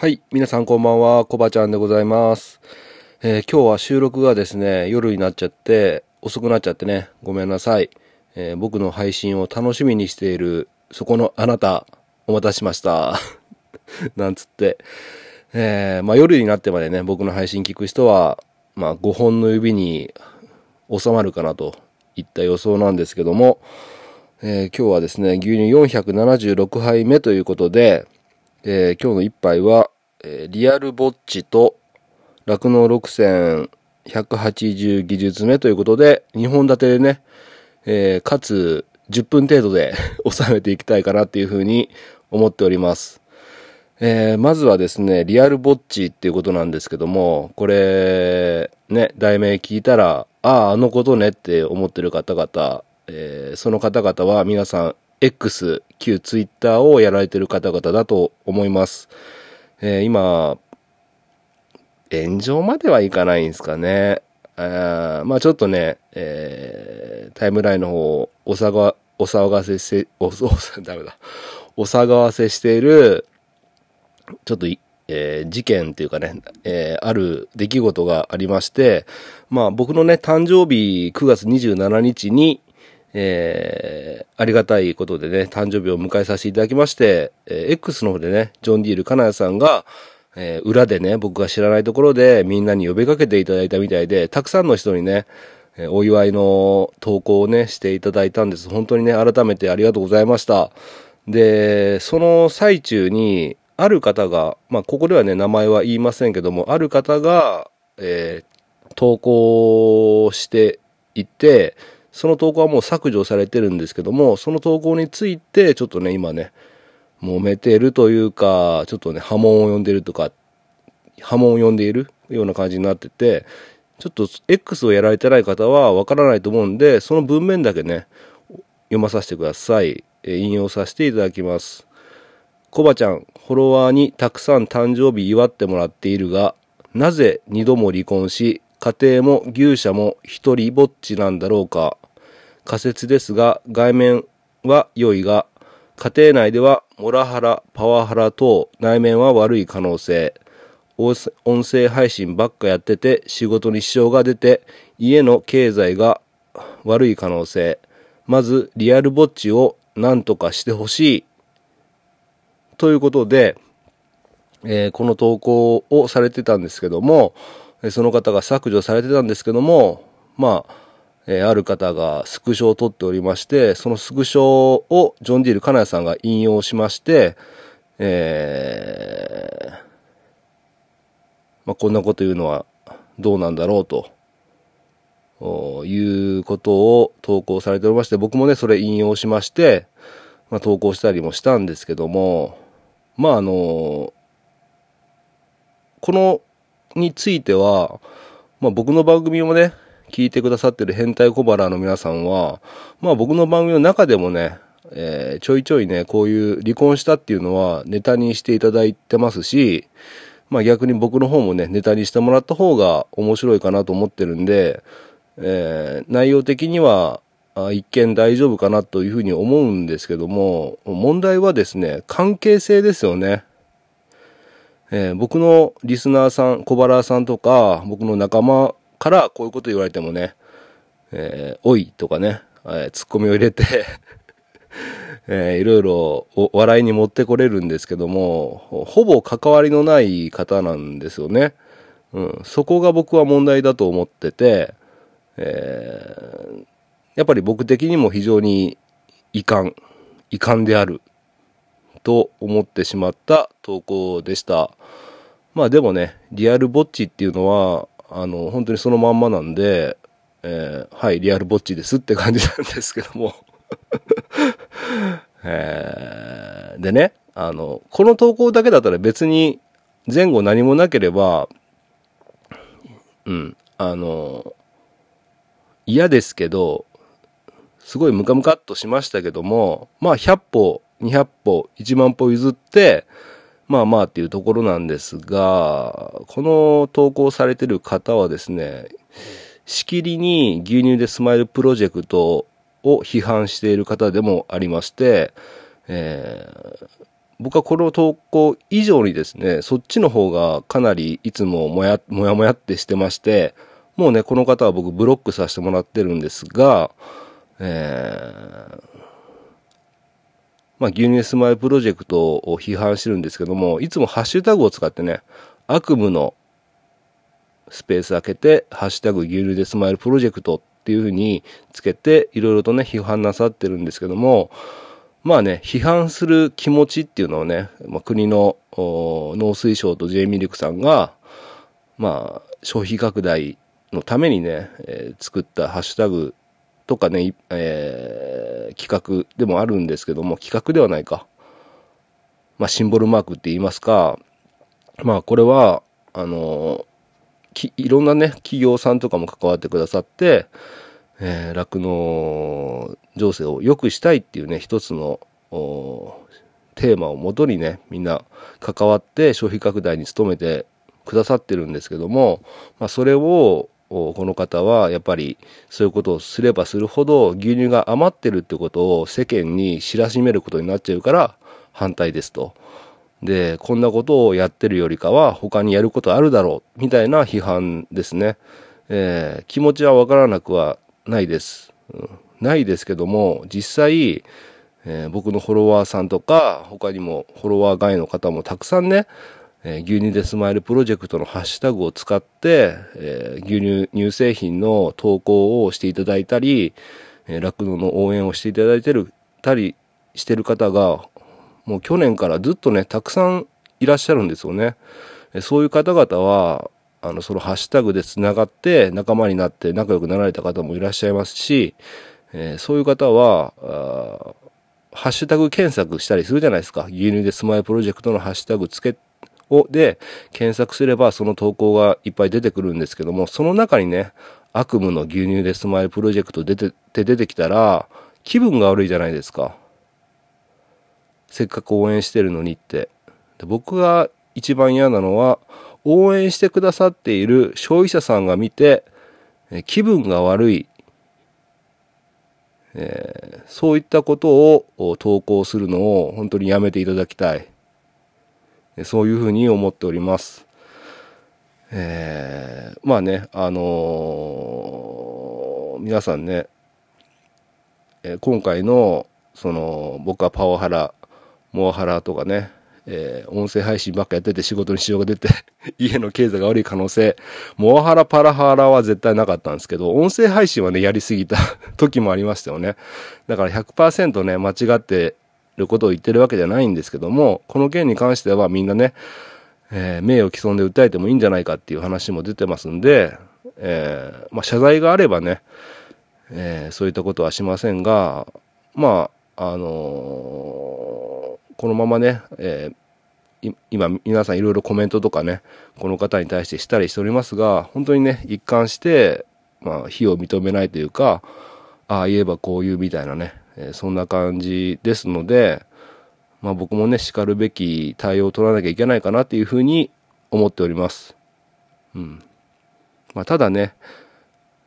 はい。皆さんこんばんは。コバちゃんでございます。えー今日は収録がですね、夜になっちゃって、遅くなっちゃってね、ごめんなさい。えー僕の配信を楽しみにしている、そこのあなた、お待たせしました。なんつって。えーまあ夜になってまでね、僕の配信聞く人は、まあ5本の指に収まるかなといった予想なんですけども、え今日はですね、牛乳476杯目ということで、えー今日の一杯は、えーリアルぼっちと酪農6戦180技術目ということで、2本立てでね、えーかつ10分程度で 収めていきたいかなっていうふうに思っております。えーまずはですね、リアルぼっちっていうことなんですけども、これ、ね、題名聞いたら、ああ、あのことねって思ってる方々、えーその方々は皆さん、X、旧 Twitter をやられてる方々だと思います。えー今、炎上まではいかないんですかね。あまあちょっとね、えータイムラインの方をお騒が、お騒がせせ、お、お、ダメだ。お騒がせしている、ちょっと、えー事件っていうかね、えーある出来事がありまして、まあ僕のね、誕生日9月27日に、えーありがたいことでね、誕生日を迎えさせていただきまして、えー X の方でね、ジョン・ディール・カナヤさんが、えー裏でね、僕が知らないところでみんなに呼びかけていただいたみたいで、たくさんの人にね、お祝いの投稿をね、していただいたんです。本当にね、改めてありがとうございました。で、その最中に、ある方が、まあ、ここではね、名前は言いませんけども、ある方が、えー投稿していて、その投稿はもう削除されてるんですけども、その投稿について、ちょっとね、今ね、揉めてるというか、ちょっとね、波紋を呼んでるとか、波紋を呼んでいるような感じになってて、ちょっと X をやられてない方はわからないと思うんで、その文面だけね、読まさせてください。え引用させていただきます。コバちゃん、フォロワーにたくさん誕生日祝ってもらっているが、なぜ二度も離婚し、家庭も牛舎も一人ぼっちなんだろうか。仮説ですが、外面は良いが、家庭内ではモラハラ、パワハラ等、内面は悪い可能性。音声配信ばっかやってて仕事に支障が出て家の経済が悪い可能性。まずリアルぼっちを何とかしてほしい。ということで、えーこの投稿をされてたんですけども、その方が削除されてたんですけども、まあ、えーある方がスクショを取っておりまして、そのスクショをジョン・ディール・カナヤさんが引用しまして、えーまあ、こんなこと言うのはどうなんだろうと、いうことを投稿されておりまして、僕もね、それ引用しまして、まあ、投稿したりもしたんですけども、まあ、あの、この、については、まあ、僕の番組をね、聞いてくださってる変態小腹の皆さんは、まあ、僕の番組の中でもね、えーちょいちょいね、こういう離婚したっていうのはネタにしていただいてますし、まあ逆に僕の方もね、ネタにしてもらった方が面白いかなと思ってるんで、えー内容的には、一見大丈夫かなというふうに思うんですけども、問題はですね、関係性ですよね。えー僕のリスナーさん、小原さんとか、僕の仲間からこういうこと言われてもね、えーおいとかね、えーツッコミを入れて、えーいろいろお笑いに持ってこれるんですけども、ほぼ関わりのない方なんですよね。うん、そこが僕は問題だと思ってて、えーやっぱり僕的にも非常に遺憾、遺憾であると思ってしまった投稿でした。まあでもね、リアルぼっちっていうのは、あの、本当にそのまんまなんで、えーはい、リアルぼっちですって感じなんですけども。えーでね、あの、この投稿だけだったら別に前後何もなければ、うん、あの、嫌ですけど、すごいムカムカっとしましたけども、まあ100歩、200歩、1万歩譲って、まあまあっていうところなんですが、この投稿されてる方はですね、しきりに牛乳でスマイルプロジェクトを批判している方でもありまして、えー僕はこの投稿以上にですね、そっちの方がかなりいつももや、もやもやってしてまして、もうね、この方は僕ブロックさせてもらってるんですが、えー、まあ、牛乳スマイルプロジェクトを批判してるんですけども、いつもハッシュタグを使ってね、悪夢のスペース開けて、ハッシュタグ牛乳でスマイルプロジェクトっていうふうにつけて、いろいろとね、批判なさってるんですけども、まあね、批判する気持ちっていうのをね、まあ、国の農水省と J ミルクさんが、まあ、消費拡大のためにね、えー、作ったハッシュタグとかね、えー、企画でもあるんですけども、企画ではないか。まあ、シンボルマークって言いますか、まあ、これは、あのき、いろんなね、企業さんとかも関わってくださって、え酪、農情勢を良くしたいっていうね、一つの、テーマをもとにね、みんな関わって消費拡大に努めてくださってるんですけども、まあ、それを、この方はやっぱりそういうことをすればするほど牛乳が余ってるってことを世間に知らしめることになっちゃうから反対ですと。で、こんなことをやってるよりかは他にやることあるだろう、みたいな批判ですね。えー、気持ちはわからなくはないです、ないですけども、実際、えー、僕のフォロワーさんとか、他にもフォロワー外の方もたくさんね、えー、牛乳でスマイルプロジェクトのハッシュタグを使って、えー、牛乳、乳製品の投稿をしていただいたり、えー、酪農の応援をしていただいてる、たりしてる方がもう去年からずっとね、たくさんいらっしゃるんですよね。そういう方々は、あの、そのハッシュタグで繋がって仲間になって仲良くなられた方もいらっしゃいますし、えー、そういう方は、ハッシュタグ検索したりするじゃないですか。牛乳でスマイルプロジェクトのハッシュタグつけ、を、で、検索すればその投稿がいっぱい出てくるんですけども、その中にね、悪夢の牛乳でスマイルプロジェクト出て、て出てきたら、気分が悪いじゃないですか。せっかく応援してるのにって。で僕が一番嫌なのは、応援してくださっている消費者さんが見て、気分が悪い、えー、そういったことを投稿するのを本当にやめていただきたい。そういうふうに思っております。えー、まあね、あのー、皆さんね、えー、今回の、その、僕はパワハラモワハラとかね、えー、音声配信ばっかやってて仕事に支障が出て 家の経済が悪い可能性、モワハラ、パラハラは絶対なかったんですけど、音声配信はね、やりすぎた 時もありましたよね。だから100%ね、間違ってることを言ってるわけじゃないんですけども、この件に関してはみんなね、えー、名誉毀損で訴えてもいいんじゃないかっていう話も出てますんで、えー、まあ、謝罪があればね、えー、そういったことはしませんが、まあ、あのこのままね、え、今皆さんいろいろコメントとかね、この方に対してしたりしておりますが、本当にね、一貫して、まあ、非を認めないというか、ああ言えばこういうみたいなね、えー、そんな感じですので、まあ僕もね、叱るべき対応を取らなきゃいけないかなっていうふうに思っております。うん。まあただね、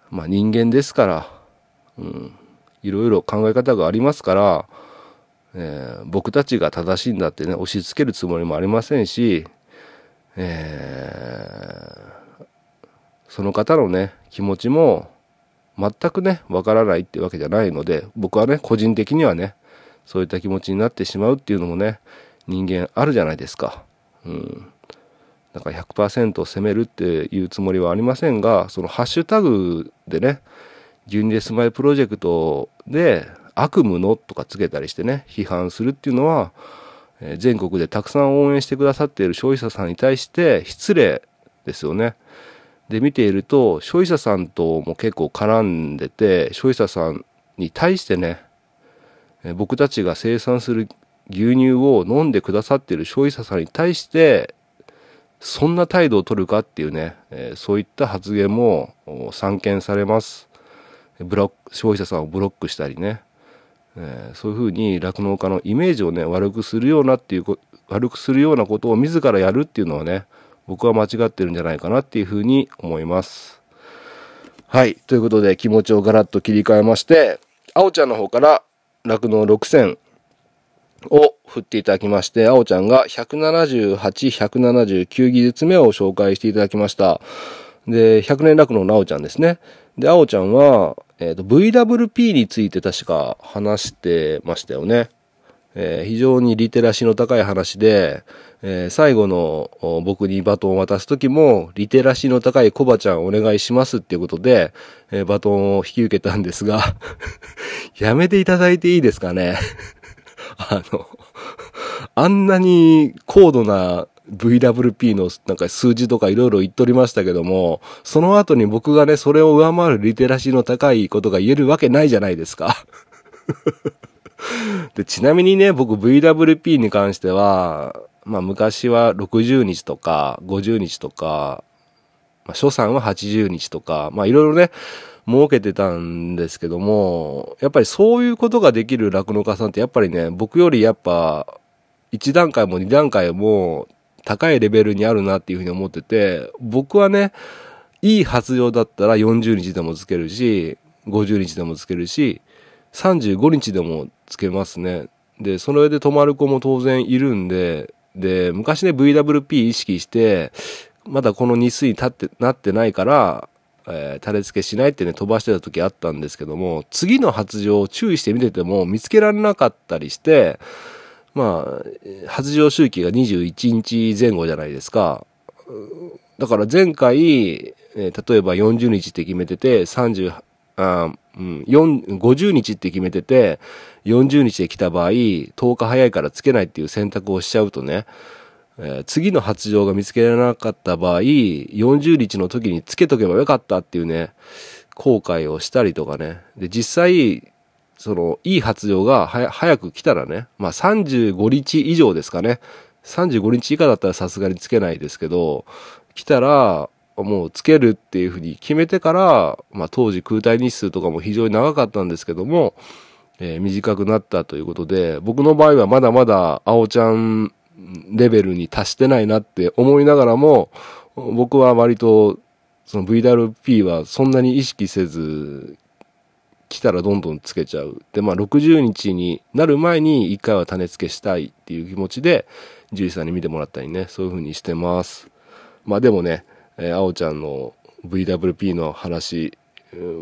まあ人間ですから、うん、いろいろ考え方がありますから、えー、僕たちが正しいんだってね、押し付けるつもりもありませんし、えー、その方のね、気持ちも全くね、わからないってわけじゃないので、僕はね、個人的にはね、そういった気持ちになってしまうっていうのもね、人間あるじゃないですか。うん。だから100%を責めるっていうつもりはありませんが、そのハッシュタグでね、牛乳でスマイプロジェクトで悪夢のとかつけたりしてね、批判するっていうのは、全国でたくさん応援してくださっている消費者さんに対して失礼ですよね。で、見ていると、消費者さんとも結構絡んでて、消費者さんに対してね、僕たちが生産する牛乳を飲んでくださっている消費者さんに対して、そんな態度を取るかっていうね、え、そういった発言も散見されます。ブロック、消費者さんをブロックしたりね、え、そういうふうに酪農家のイメージをね悪くするようなっていう悪くするようなことを自らやるっていうのはね僕は間違ってるんじゃないかなっていうふうに思いますはいということで気持ちをガラッと切り替えましてあおちゃんの方から酪農6000を振っていただきまして、あおちゃんが178、179技術目を紹介していただきました。で、100年楽のなおちゃんですね。で、あおちゃんは、えっ、ー、と、VWP について確か話してましたよね。えー、非常にリテラシーの高い話で、えー、最後の僕にバトンを渡すときも、リテラシーの高いコバちゃんお願いしますっていうことで、えー、バトンを引き受けたんですが やめていただいていいですかね？あの、あんなに高度な VWP のなんか数字とかいろいろ言っとりましたけども、その後に僕がね、それを上回るリテラシーの高いことが言えるわけないじゃないですか。で、ちなみにね、僕 VWP に関しては、まあ昔は60日とか50日とか、まあ、初産は80日とか、まあいろいろね、設けてたんですけども、やっぱりそういうことができる酪農家さんってやっぱりね、僕よりやっぱ1段階も2段階も高いレベルにあるなっていうふうに思ってて、僕はね、いい発情だったら40日でもつけるし、50日でもつけるし、35日でもつけますね。で、その上で止まる子も当然いるんで、で、昔ね、VWP 意識して、まだこの日数に立って、なってないから、えー、垂れ付けしないってね、飛ばしてた時あったんですけども、次の発情を注意して見てても見つけられなかったりして、まあ、発情周期が21日前後じゃないですか。だから前回、えー、例えば40日って決めてて、30、あうん、50日って決めてて、40日で来た場合、10日早いからつけないっていう選択をしちゃうとね、えー、次の発情が見つけられなかった場合、40日の時につけとけばよかったっていうね、後悔をしたりとかね。で、実際、その、いい発情が早く来たらね、まあ35日以上ですかね。35日以下だったらさすがにつけないですけど、来たら、もうつけるっていうふうに決めてから、まあ当時空体日数とかも非常に長かったんですけども、えー、短くなったということで、僕の場合はまだまだ青ちゃんレベルに達してないなって思いながらも、僕は割とその VWP はそんなに意識せず、来たらどんどんつけちゃう。で、まあ60日になる前に一回は種付けしたいっていう気持ちで、獣医さんに見てもらったりね、そういう風にしてます。まあでもね、えー、あおちゃんの VWP の話、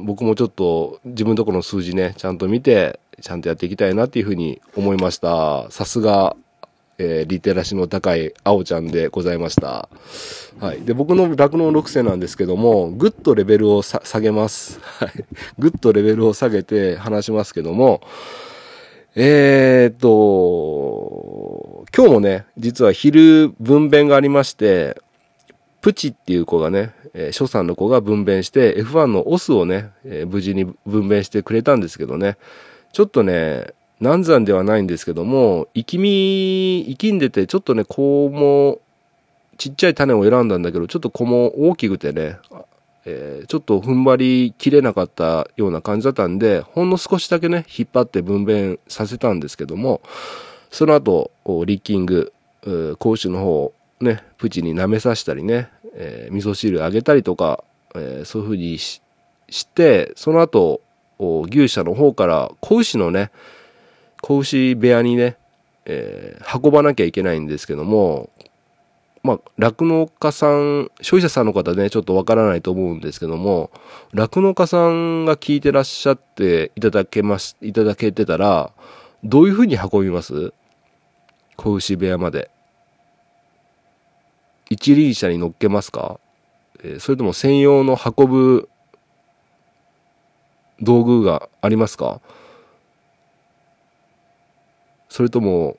僕もちょっと自分とこの数字ね、ちゃんと見て、ちゃんとやっていきたいなっていうふうに思いました。さすが、えー、リテラシーの高いあおちゃんでございました。はい。で、僕の酪農6世なんですけども、ぐっとレベルを下げます。はい。ぐっとレベルを下げて話しますけども、えー、っと、今日もね、実は昼分娩がありまして、プチっていう子がね、えー、初産の子が分娩して、F1 のオスをね、えー、無事に分娩してくれたんですけどね、ちょっとね、難産ではないんですけども、生きみ、生きんでて、ちょっとね、子も、ちっちゃい種を選んだんだけど、ちょっと子も大きくてね、えー、ちょっと踏ん張りきれなかったような感じだったんで、ほんの少しだけね、引っ張って分娩させたんですけども、その後、リッキング、講師の方ね、プチに舐めさせたりね、えー、味噌汁あげたりとか、えー、そういう風にしして、その後、牛舎の方から子牛のね、子牛部屋にね、えー、運ばなきゃいけないんですけども、まあ、酪農家さん、消費者さんの方ね、ちょっとわからないと思うんですけども、酪農家さんが聞いてらっしゃっていただけます、いただけてたら、どういうふうに運びます？子牛部屋まで。一輪車に乗っけますか、えー、それとも専用の運ぶ道具がありますか？それとも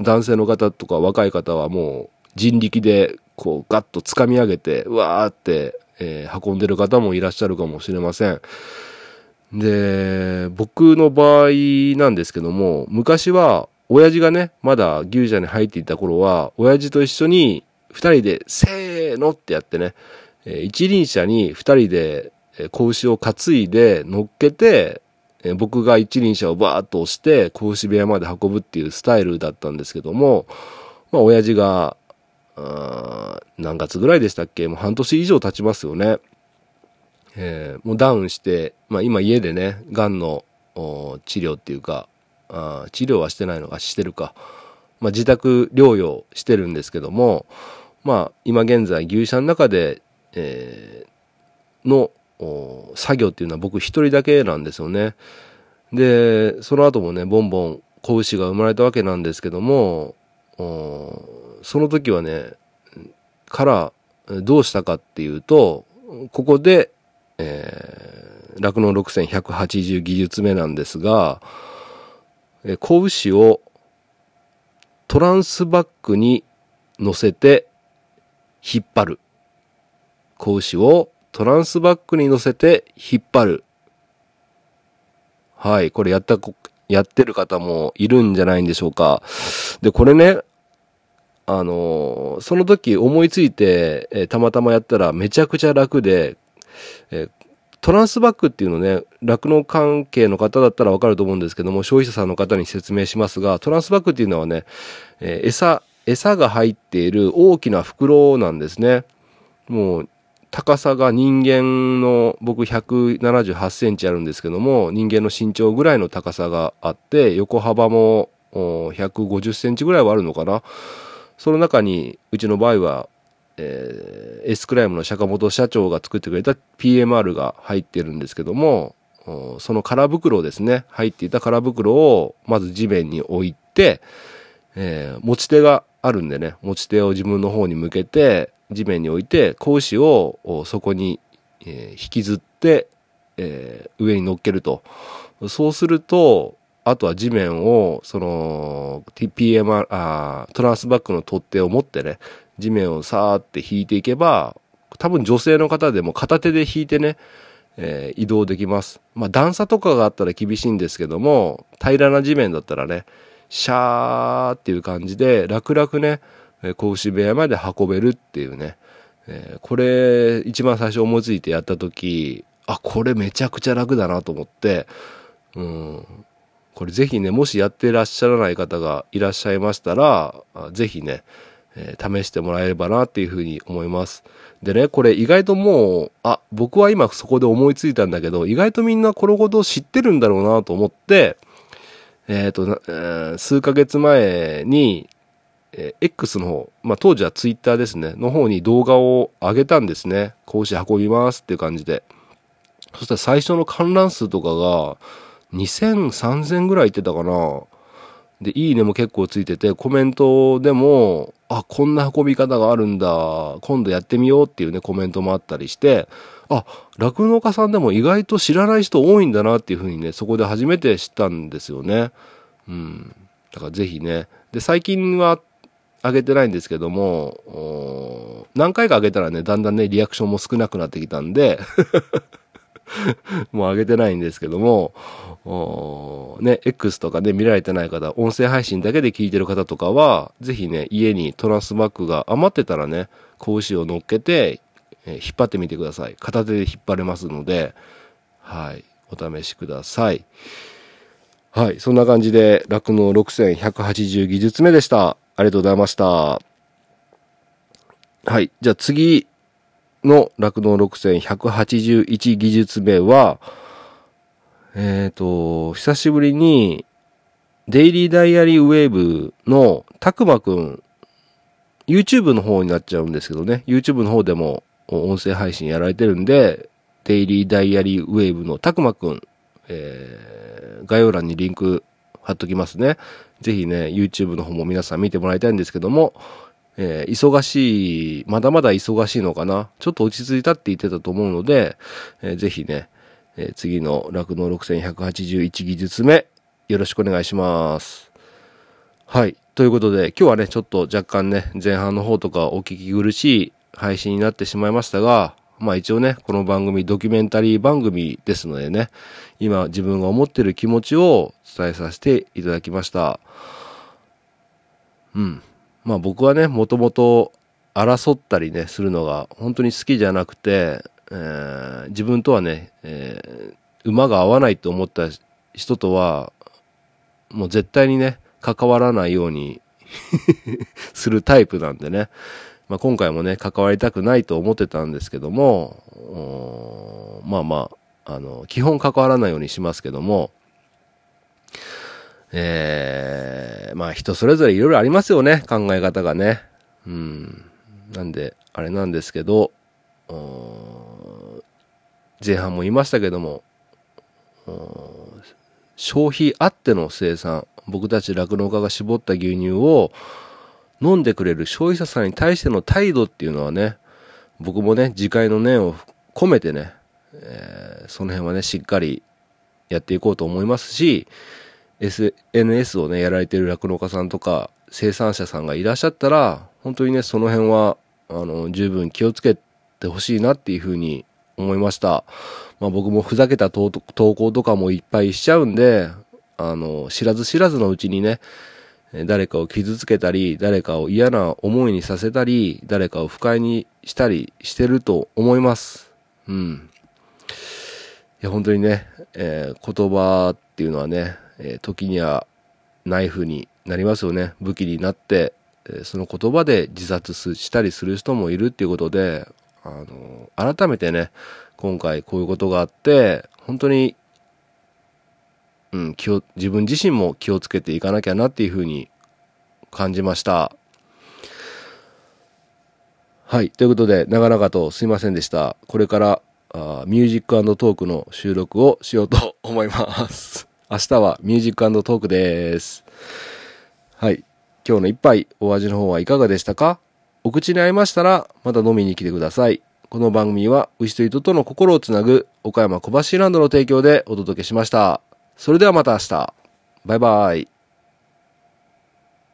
男性の方とか若い方はもう人力でこうガッと掴み上げてうわーって、えー、運んでる方もいらっしゃるかもしれません。で、僕の場合なんですけども、昔は親父がね、まだ牛舎に入っていた頃は、親父と一緒に二人で、せーのってやってね、一輪車に二人で子を担いで乗っけて、僕が一輪車をバーッと押して、子部屋まで運ぶっていうスタイルだったんですけども、まあ、親父が、何月ぐらいでしたっけ？もう半年以上経ちますよね。えー、もうダウンして、まあ今家でね、癌の治療っていうか、あ治療はしてないのか、してるか。まあ、自宅療養してるんですけども、まあ、今現在牛舎の中で、えー、の作業っていうのは僕一人だけなんですよね。で、その後もね、ボンボン子牛が生まれたわけなんですけども、その時はね、からどうしたかっていうと、ここで、えー、酪農6180技術目なんですが、え、子牛をトランスバッグに乗せて引っ張る。子牛をトランスバッグに乗せて引っ張る。はい、これやった、やってる方もいるんじゃないんでしょうか。で、これね、あの、その時思いついて、え、たまたまやったらめちゃくちゃ楽で、え、トランスバッグっていうのね、酪農関係の方だったらわかると思うんですけども、消費者さんの方に説明しますが、トランスバッグっていうのはね、え餌、餌が入っている大きな袋なんですね。もう、高さが人間の、僕178センチあるんですけども、人間の身長ぐらいの高さがあって、横幅も150センチぐらいはあるのかな。その中に、うちの場合は、えー、エスクライムの坂本社長が作ってくれた PMR が入ってるんですけども、その空袋ですね、入っていた空袋をまず地面に置いて、えー、持ち手があるんでね、持ち手を自分の方に向けて、地面に置いて、格子をそこに、引きずって、えー、上に乗っけると。そうすると、あとは地面を、その、TPMR、トランスバックの取っ手を持ってね、地面をさーって引いていけば、多分女性の方でも片手で引いてね、えー、移動できます。まあ段差とかがあったら厳しいんですけども、平らな地面だったらね、シャーっていう感じで楽々ね、格子部屋まで運べるっていうね、え、これ一番最初思いついてやった時、あ、これめちゃくちゃ楽だなと思って、うん、これぜひね、もしやってらっしゃらない方がいらっしゃいましたら、ぜひね、え、試してもらえればなっていうふうに思います。でね、これ意外ともう、あ、僕は今そこで思いついたんだけど、意外とみんなこのことを知ってるんだろうなと思って、えっ、ー、と、数ヶ月前に、えー、X の方、まあ、当時は Twitter ですね、の方に動画を上げたんですね。講師運びますっていう感じで。そしたら最初の観覧数とかが、2000、3000ぐらい言ってたかな。で、いいねも結構ついてて、コメントでも、あ、こんな運び方があるんだ、今度やってみようっていうね、コメントもあったりして、あ、酪農家さんでも意外と知らない人多いんだなっていうふうにね、そこで初めて知ったんですよね。うん。だからぜひね。で、最近は上げてないんですけども、何回か上げたらね、だんだんね、リアクションも少なくなってきたんで もう上げてないんですけども、ね、X とかね、見られてない方、音声配信だけで聞いてる方とかは、ぜひね、家にトランスバッグが余ってたらね、子牛を乗っけて、え、引っ張ってみてください。片手で引っ張れますので、はい、お試しください。はい、そんな感じで、酪農6180技術目でした。ありがとうございました。はい、じゃあ次の酪農6181技術目は、えっ、ー、と、久しぶりに、デイリーダイアリーウェーブのたくまくん、YouTube の方になっちゃうんですけどね、YouTube の方でも音声配信やられてるんで、デイリーダイアリーウェーブのたくまくん、えー、概要欄にリンク貼っときますね。ぜひね、YouTube の方も皆さん見てもらいたいんですけども、えー、忙しい、まだまだ忙しいのかな？ちょっと落ち着いたって言ってたと思うので、えー、ぜひね、えー、次の酪農6181技術目、よろしくお願いします。はい。ということで、今日はね、ちょっと若干ね、前半の方とかお聞き苦しい配信になってしまいましたが、まあ一応ね、この番組ドキュメンタリー番組ですのでね、今自分が思ってる気持ちを伝えさせていただきました。うん。まあ僕はね、もともと争ったりね、するのが本当に好きじゃなくて、えー、自分とはね、えー、馬が合わないと思った人とは、もう絶対にね、関わらないように するタイプなんでね。まあ、今回もね、関わりたくないと思ってたんですけども、まあまあ、あの、基本関わらないようにしますけども、えー、まあ人それぞれいろいろありますよね、考え方がね。うん。なんで、あれなんですけど、前半も言いましたけども、消費あっての生産、僕たち酪農家が絞った牛乳を飲んでくれる消費者さんに対しての態度っていうのはね、僕もね、自戒の念を込めてね、えー、その辺はね、しっかりやっていこうと思いますし、SNS をね、やられている酪農家さんとか生産者さんがいらっしゃったら、本当にね、その辺は、あの、十分気をつけてほしいなっていうふうに思いました。まあ僕もふざけた投稿とかもいっぱいしちゃうんで、あの、知らず知らずのうちにね、誰かを傷つけたり、誰かを嫌な思いにさせたり、誰かを不快にしたりしてると思います。うん。いや、本当にね、えー、言葉っていうのはね、えー、時にはナイフになりますよね。武器になって、えー、その言葉で自殺したりする人もいるっていうことで、あの、改めてね、今回こういうことがあって、本当に、うん、気を、自分自身も気をつけていかなきゃなっていうふうに感じました。はい。ということで、長々とすいませんでした。これからあミュージックトークの収録をしようと思います。明日はミュージックトークです。はい。今日の一杯、お味の方はいかがでしたか？お口に合いましたら、また飲みに来てください。この番組は、牛と人との心をつなぐ、岡山小橋ランドの提供でお届けしました。それではまた明日。バイバイ。